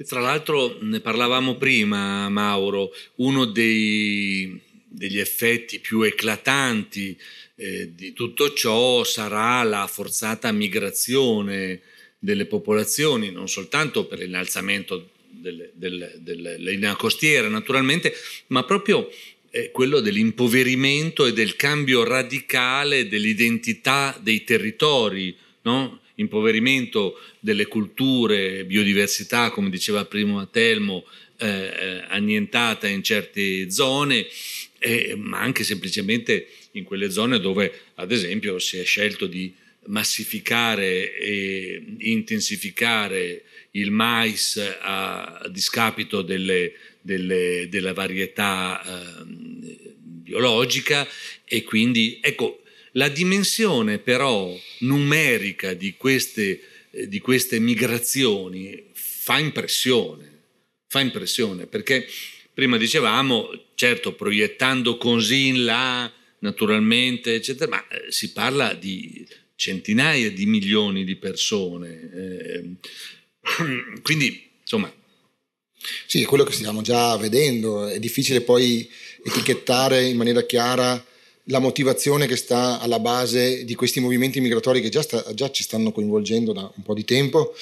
Tra l'altro ne parlavamo prima, Mauro, uno dei, degli effetti più eclatanti eh, di tutto ciò sarà la forzata migrazione delle popolazioni, non soltanto per l'innalzamento delle, delle, delle linee costiere naturalmente, ma proprio eh, quello dell'impoverimento e del cambio radicale dell'identità dei territori, no? Impoverimento delle culture, biodiversità, come diceva prima Telmo, eh, eh, annientata in certe zone, eh, ma anche semplicemente in quelle zone dove, ad esempio, si è scelto di massificare e intensificare il mais a, a discapito delle, delle, della varietà eh, biologica e quindi ecco la dimensione però numerica di queste, eh, di queste migrazioni fa impressione, fa impressione perché prima dicevamo, certo proiettando così in là, naturalmente, eccetera, ma eh, si parla di centinaia di milioni di persone. Eh, [clears throat] quindi, insomma... Sì, è quello che stiamo già vedendo, è difficile poi etichettare in maniera chiara la motivazione che sta alla base di questi movimenti migratori che già, sta, già ci stanno coinvolgendo da un po' di tempo.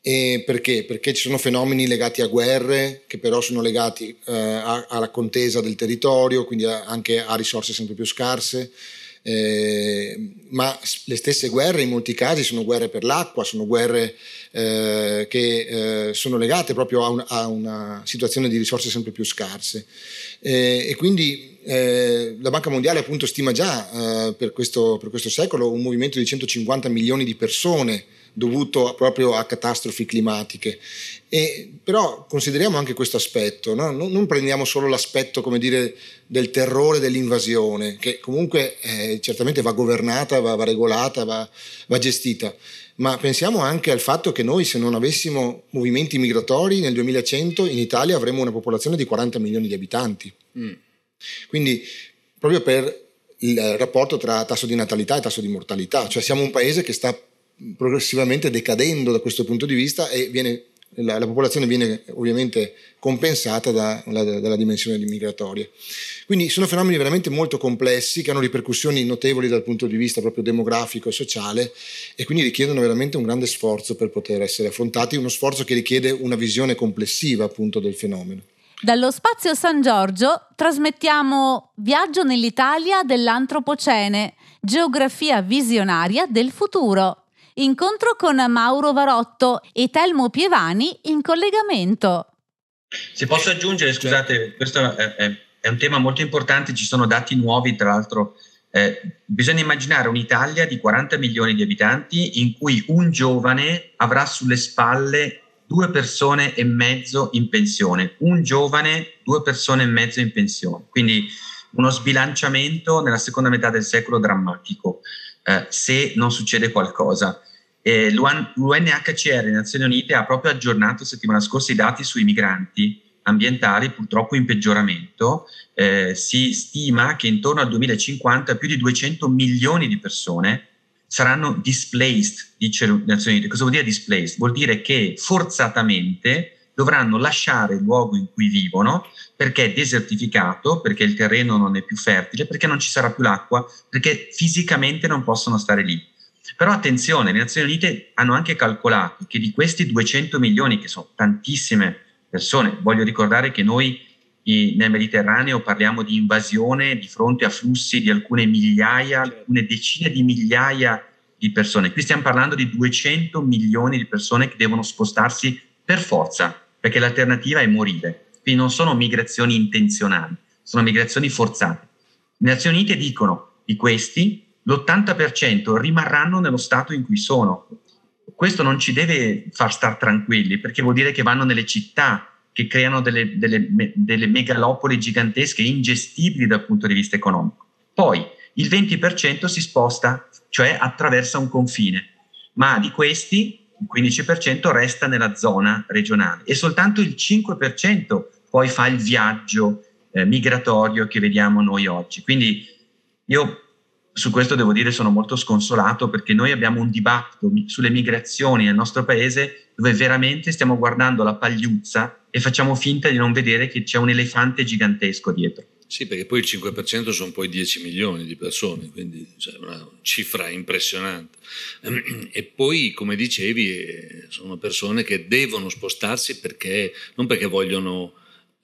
E perché? Perché ci sono fenomeni legati a guerre, che però sono legati eh, alla contesa del territorio, quindi a, anche a risorse sempre più scarse. Eh, ma le stesse guerre in molti casi sono guerre per l'acqua, sono guerre eh, che eh, sono legate proprio a, un, a, una situazione di risorse sempre più scarse. Eh, e quindi eh, la Banca Mondiale appunto stima già eh, per questo, per, questo, secolo un movimento di 150 milioni di persone dovuto proprio a catastrofi climatiche. E, però consideriamo anche questo aspetto, no? non, non, prendiamo solo l'aspetto dire, del terrore dell'invasione, che comunque eh, certamente va governata, va, va regolata, va, va gestita, ma pensiamo anche al fatto che noi se non avessimo movimenti migratori nel 2100 in Italia avremmo una popolazione di 40 milioni di abitanti. Mm. Quindi proprio per il rapporto tra tasso di natalità e tasso di mortalità, cioè siamo un paese che sta progressivamente decadendo da questo punto di vista e viene, la, la, popolazione viene ovviamente compensata da, la, dalla dimensione migratoria. Quindi sono fenomeni veramente molto complessi che hanno ripercussioni notevoli dal punto di vista proprio demografico e sociale e quindi richiedono veramente un grande sforzo per poter essere affrontati, uno sforzo che richiede una visione complessiva appunto del fenomeno. Dallo spazio San Giorgio trasmettiamo Viaggio nell'Italia dell'Antropocene, geografia visionaria del futuro. Incontro con Mauro Varotto e Telmo Pievani in collegamento. Se posso aggiungere, scusate, questo è, è, è un tema molto importante, ci sono dati nuovi, tra l'altro eh, bisogna immaginare un'Italia di 40 milioni di abitanti in cui un giovane avrà sulle spalle due persone e mezzo in pensione, un giovane, due persone e mezzo in pensione. Quindi uno sbilanciamento nella seconda metà del secolo drammatico, eh, se non succede qualcosa. Eh, L'UNHCR, le Nazioni Unite, ha proprio aggiornato settimana scorsa i dati sui migranti ambientali, purtroppo in peggioramento. Eh, si stima che intorno al 2050 più di 200 milioni di persone saranno displaced, dice le Nazioni Unite. Cosa vuol dire displaced? Vuol dire che forzatamente dovranno lasciare il luogo in cui vivono perché è desertificato, perché il terreno non è più fertile, perché non ci sarà più l'acqua, perché fisicamente non possono stare lì. Però attenzione, le Nazioni Unite hanno anche calcolato che di questi 200 milioni, che sono tantissime persone. Voglio ricordare che noi nel Mediterraneo parliamo di invasione di fronte a flussi di alcune migliaia, alcune decine di migliaia di persone. Qui stiamo parlando di 200 milioni di persone che devono spostarsi per forza, perché l'alternativa è morire. Quindi non sono migrazioni intenzionali, sono migrazioni forzate. Le Nazioni Unite dicono di questi l'80% rimarranno nello stato in cui sono. Questo non ci deve far star tranquilli, perché vuol dire che vanno nelle città, che creano delle, delle, delle megalopoli gigantesche, ingestibili dal punto di vista economico. Poi il 20% si sposta, cioè attraversa un confine, ma di questi il 15% resta nella zona regionale e soltanto il 5% poi fa il viaggio eh, migratorio che vediamo noi oggi. Quindi io su questo devo dire sono molto sconsolato perché noi abbiamo un dibattito sulle migrazioni nel nostro paese dove veramente stiamo guardando la pagliuzza e facciamo finta di non vedere che c'è un elefante gigantesco dietro. Sì, perché poi il 5% sono poi 10 milioni di persone, quindi cioè, una cifra impressionante. E poi, come dicevi, eh, sono persone che devono spostarsi perché, non perché vogliono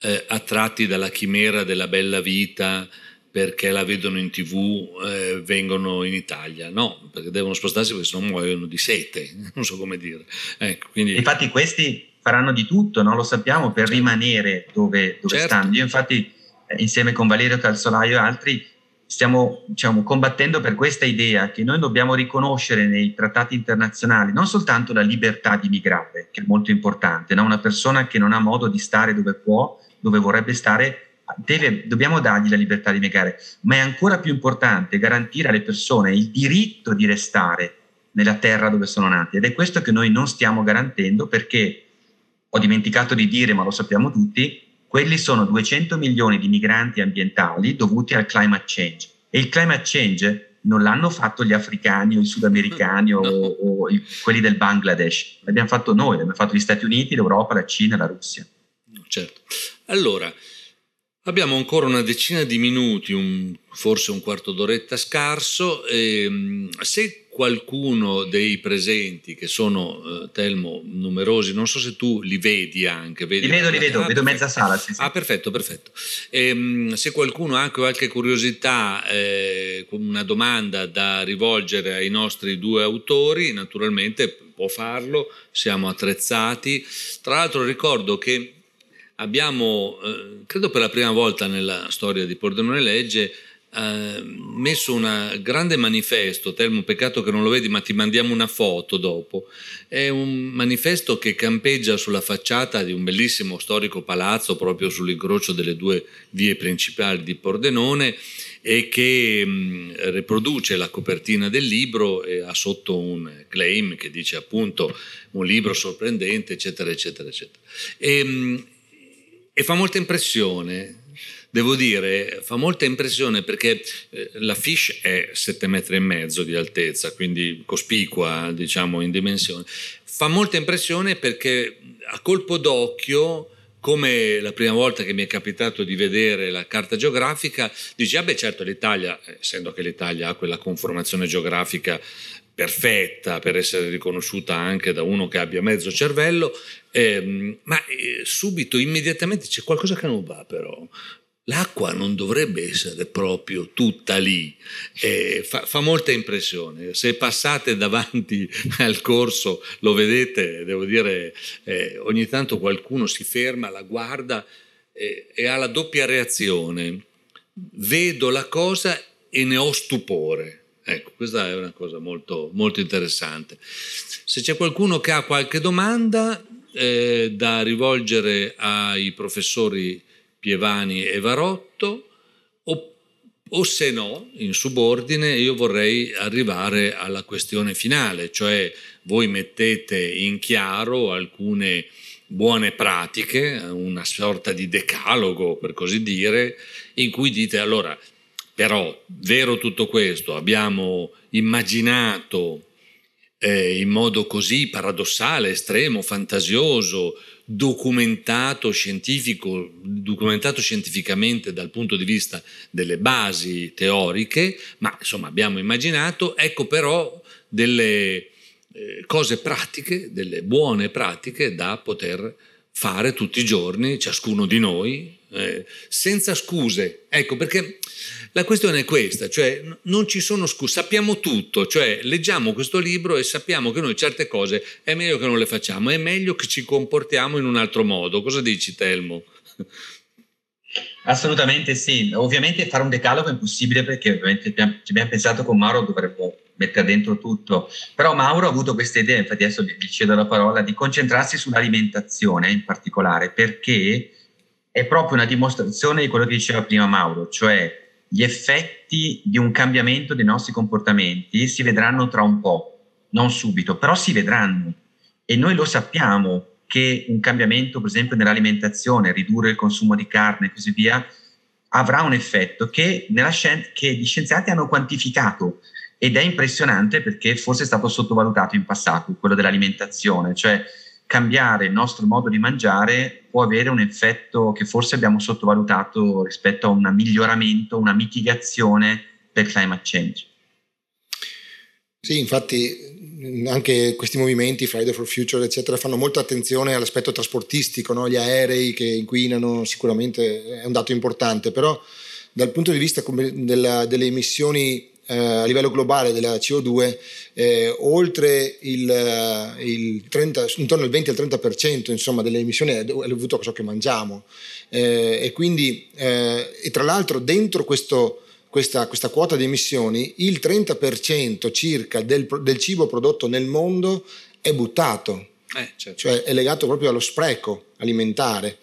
eh, attratti dalla chimera della bella vita, perché la vedono in tv, eh, vengono in Italia, no, perché devono spostarsi perché sennò muoiono di sete, [laughs] non so come dire. Ecco, quindi... Infatti questi faranno di tutto, no? lo sappiamo, per certo. rimanere dove, dove certo. stanno. Io infatti eh, insieme con Valerio Calzolaio e altri stiamo diciamo, combattendo per questa idea che noi dobbiamo riconoscere nei trattati internazionali non soltanto la libertà di migrare, che è molto importante, no? una persona che non ha modo di stare dove può, dove vorrebbe stare, Deve, dobbiamo dargli la libertà di migrare, ma è ancora più importante garantire alle persone il diritto di restare nella terra dove sono nati ed è questo che noi non stiamo garantendo perché ho dimenticato di dire, ma lo sappiamo tutti, quelli sono 200 milioni di migranti ambientali dovuti al climate change. E il climate change non l'hanno fatto gli africani o i sudamericani [laughs] o, o i, quelli del Bangladesh, l'abbiamo fatto noi, l'abbiamo fatto gli Stati Uniti, l'Europa, la Cina, la Russia. Certo. Allora, abbiamo ancora una decina di minuti, un, forse un quarto d'oretta scarso. E, ehm, se qualcuno dei presenti, che sono, eh, Telmo, numerosi, non so se tu li vedi anche. Vedi li vedo, li vedo, ah, vedo mezza sala. Sì, sì. Ah, perfetto, perfetto. E, ehm, se qualcuno ha anche qualche curiosità, eh, una domanda da rivolgere ai nostri due autori, naturalmente può farlo, siamo attrezzati. Tra l'altro ricordo che abbiamo, eh, credo per la prima volta nella storia di Pordenone Legge, eh, messo un grande manifesto, Telmo, peccato che non lo vedi, ma ti mandiamo una foto dopo. È un manifesto che campeggia sulla facciata di un bellissimo storico palazzo proprio sull'incrocio delle due vie principali di Pordenone e che mh, riproduce la copertina del libro e ha sotto un claim che dice appunto un libro sorprendente, eccetera, eccetera, eccetera. E, mh, e fa molta impressione devo dire, fa molta impressione perché eh, la fish è 7 metri e mezzo di altezza, quindi cospicua, diciamo, in dimensione. Fa molta impressione perché a colpo d'occhio come la prima volta che mi è capitato di vedere la carta geografica, dici, ah beh certo l'Italia, essendo che l'Italia ha quella conformazione geografica perfetta per essere riconosciuta anche da uno che abbia mezzo cervello, ehm, ma eh, subito, immediatamente c'è qualcosa che non va però, l'acqua non dovrebbe essere proprio tutta lì, eh, fa, fa, molta impressione. Se passate davanti [laughs] al corso lo vedete, devo dire, eh, ogni tanto qualcuno si ferma, la guarda eh, e ha la doppia reazione. Vedo la cosa e ne ho stupore. Ecco, questa è una cosa molto, molto interessante. Se c'è qualcuno che ha qualche domanda eh, da rivolgere ai professori Pievani e Varotto, o, o se no, in subordine, io vorrei arrivare alla questione finale, cioè voi mettete in chiaro alcune buone pratiche, una sorta di decalogo per così dire, in cui dite allora, però, vero tutto questo, abbiamo immaginato eh, in modo così paradossale, estremo, fantasioso, documentato, documentato scientificamente dal punto di vista delle basi teoriche, ma insomma abbiamo immaginato, ecco però delle eh, cose pratiche, delle buone pratiche da poter fare tutti i giorni, ciascuno di noi, eh, senza scuse. Ecco, perché la questione è questa, cioè non ci sono scuse, sappiamo tutto, cioè leggiamo questo libro e sappiamo che noi certe cose è meglio che non le facciamo, è meglio che ci comportiamo in un altro modo. Cosa dici Telmo? Assolutamente sì, ovviamente fare un decalogo è impossibile perché ovviamente ci abbiamo pensato con Mauro dovremmo mettere dentro tutto, però Mauro ha avuto questa idea, infatti adesso gli cedo la parola, di concentrarsi sull'alimentazione in particolare perché è proprio una dimostrazione di quello che diceva prima Mauro, cioè gli effetti di un cambiamento dei nostri comportamenti si vedranno tra un po', non subito, però si vedranno. E noi lo sappiamo che un cambiamento, per esempio, nell'alimentazione, ridurre il consumo di carne e così via, avrà un effetto che, scien- che gli scienziati hanno quantificato. Ed è impressionante perché forse è stato sottovalutato in passato, quello dell'alimentazione, cioè cambiare il nostro modo di mangiare può avere un effetto che forse abbiamo sottovalutato rispetto a un miglioramento, una mitigazione del climate change. Sì, infatti anche questi movimenti, Friday for Future, eccetera, fanno molta attenzione all'aspetto trasportistico, no? gli aerei che inquinano sicuramente è un dato importante, però dal punto di vista della, delle emissioni eh, a livello globale della CO2, eh, oltre il, il 30, intorno al 20 al 30% insomma, delle emissioni è dovuto a ciò che mangiamo. Eh, e quindi, eh, e tra l'altro dentro questo questa, questa, quota di emissioni, il 30% circa del, del, cibo prodotto nel mondo è buttato, eh, certo. cioè è legato proprio allo spreco alimentare.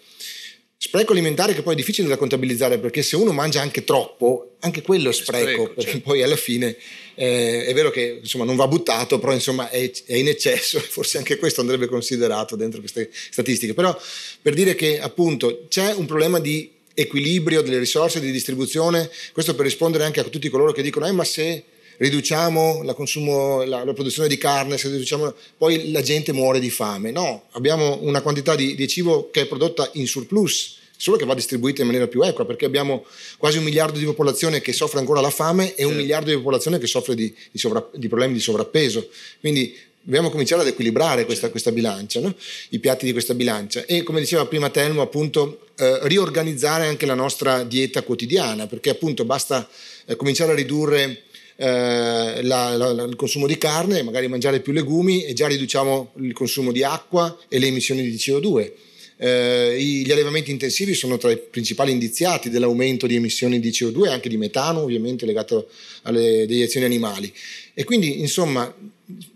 Spreco alimentare che poi è difficile da contabilizzare perché se uno mangia anche troppo, anche quello è spreco, spreco perché certo. poi alla fine eh, è vero che insomma, non va buttato, però insomma è, è in eccesso e [laughs] forse anche questo andrebbe considerato dentro queste statistiche. Però per dire che appunto c'è un problema di equilibrio delle risorse di distribuzione, questo per rispondere anche a tutti coloro che dicono eh, ma se riduciamo la, consumo, la, la produzione di carne, se riduciamo, poi la gente muore di fame. No, abbiamo una quantità di, di cibo che è prodotta in surplus, solo che va distribuita in maniera più equa, perché abbiamo quasi un miliardo di popolazione che soffre ancora la fame e un miliardo di popolazione che soffre di, di, sovra, di problemi di sovrappeso. Quindi dobbiamo cominciare ad equilibrare questa, questa bilancia, no? i piatti di questa bilancia e come diceva prima Telmo appunto eh, riorganizzare anche la nostra dieta quotidiana perché appunto basta eh, cominciare a ridurre eh, la, la, il consumo di carne, magari mangiare più legumi e già riduciamo il consumo di acqua e le emissioni di CO2. Eh, gli allevamenti intensivi sono tra i principali indiziati dell'aumento di emissioni di CO2 e anche di metano, ovviamente legato alle deiezioni animali. E quindi, insomma,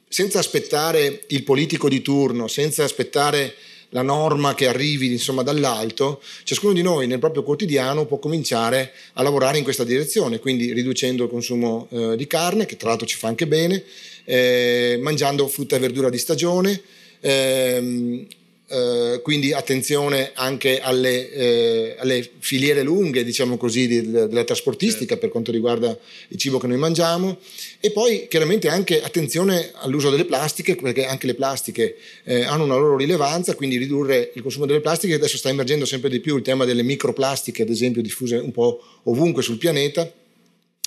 senza aspettare il politico di turno, senza aspettare la norma che arrivi insomma, dall'alto, ciascuno di noi nel proprio quotidiano può cominciare a lavorare in questa direzione, quindi riducendo il consumo eh, di carne, che tra l'altro ci fa anche bene, eh, mangiando frutta e verdura di stagione, ehm, eh, quindi attenzione anche alle, eh, alle, filiere lunghe, diciamo così, di, della trasportistica certo. per quanto riguarda il cibo che noi mangiamo e poi chiaramente anche attenzione all'uso delle plastiche perché anche le plastiche eh, hanno una loro rilevanza, quindi ridurre il consumo delle plastiche, adesso sta emergendo sempre di più il tema delle microplastiche, ad esempio diffuse un po' ovunque sul pianeta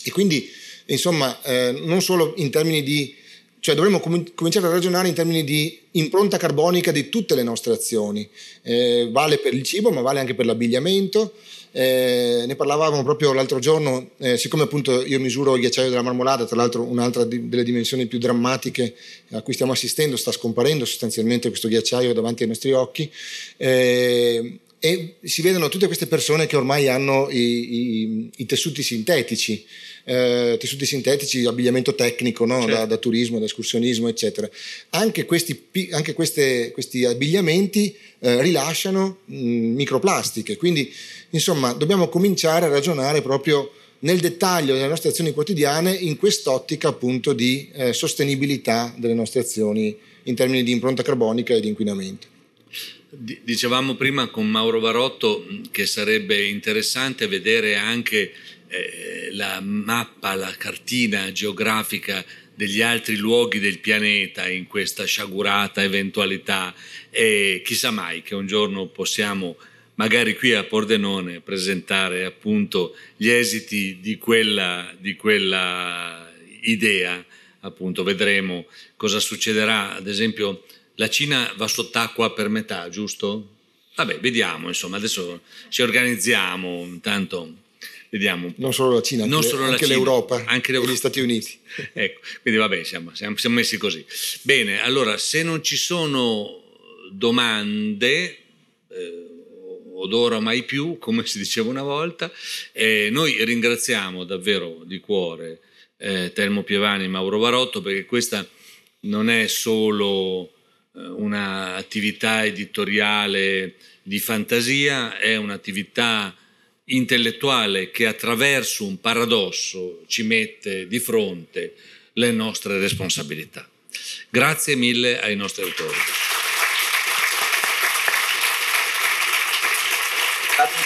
e quindi insomma eh, non solo in termini di cioè dovremmo com- cominciare a ragionare in termini di impronta carbonica di tutte le nostre azioni. Eh, vale per il cibo, ma vale anche per l'abbigliamento. Eh, ne parlavamo proprio l'altro giorno, eh, siccome appunto io misuro il ghiacciaio della marmolada, tra l'altro un'altra di, delle dimensioni più drammatiche a cui stiamo assistendo, sta scomparendo sostanzialmente questo ghiacciaio davanti ai nostri occhi. Eh, e si vedono tutte queste persone che ormai hanno i, i, i tessuti sintetici, eh, tessuti sintetici, abbigliamento tecnico, no? certo. da, da, turismo, da escursionismo, eccetera. Anche questi, anche queste, questi abbigliamenti eh, rilasciano mh, microplastiche, quindi insomma dobbiamo cominciare a ragionare proprio nel dettaglio delle nostre azioni quotidiane in quest'ottica appunto di eh, sostenibilità delle nostre azioni in termini di impronta carbonica e di inquinamento. Dicevamo prima con Mauro Varotto che sarebbe interessante vedere anche eh, la mappa, la cartina geografica degli altri luoghi del pianeta in questa sciagurata eventualità e chissà mai che un giorno possiamo magari qui a Pordenone presentare appunto gli esiti di quella, di quella idea, appunto vedremo cosa succederà, ad esempio la Cina va sott'acqua per metà, giusto? Vabbè, vediamo, insomma, adesso ci organizziamo, intanto vediamo. Non solo la Cina, Non anche, solo la anche Cina, l'Europa anche l'Europa. gli Stati Uniti. [laughs] Ecco, quindi vabbè, siamo, siamo, siamo messi così. Bene, allora, se non ci sono domande, eh, od ora mai più, come si diceva una volta, eh, noi ringraziamo davvero di cuore eh, Telmo Pievani e Mauro Varotto perché questa non è solo eh, un'attività editoriale di fantasia, è un'attività intellettuale che attraverso un paradosso ci mette di fronte le nostre responsabilità. Grazie mille ai nostri autori. Ciao a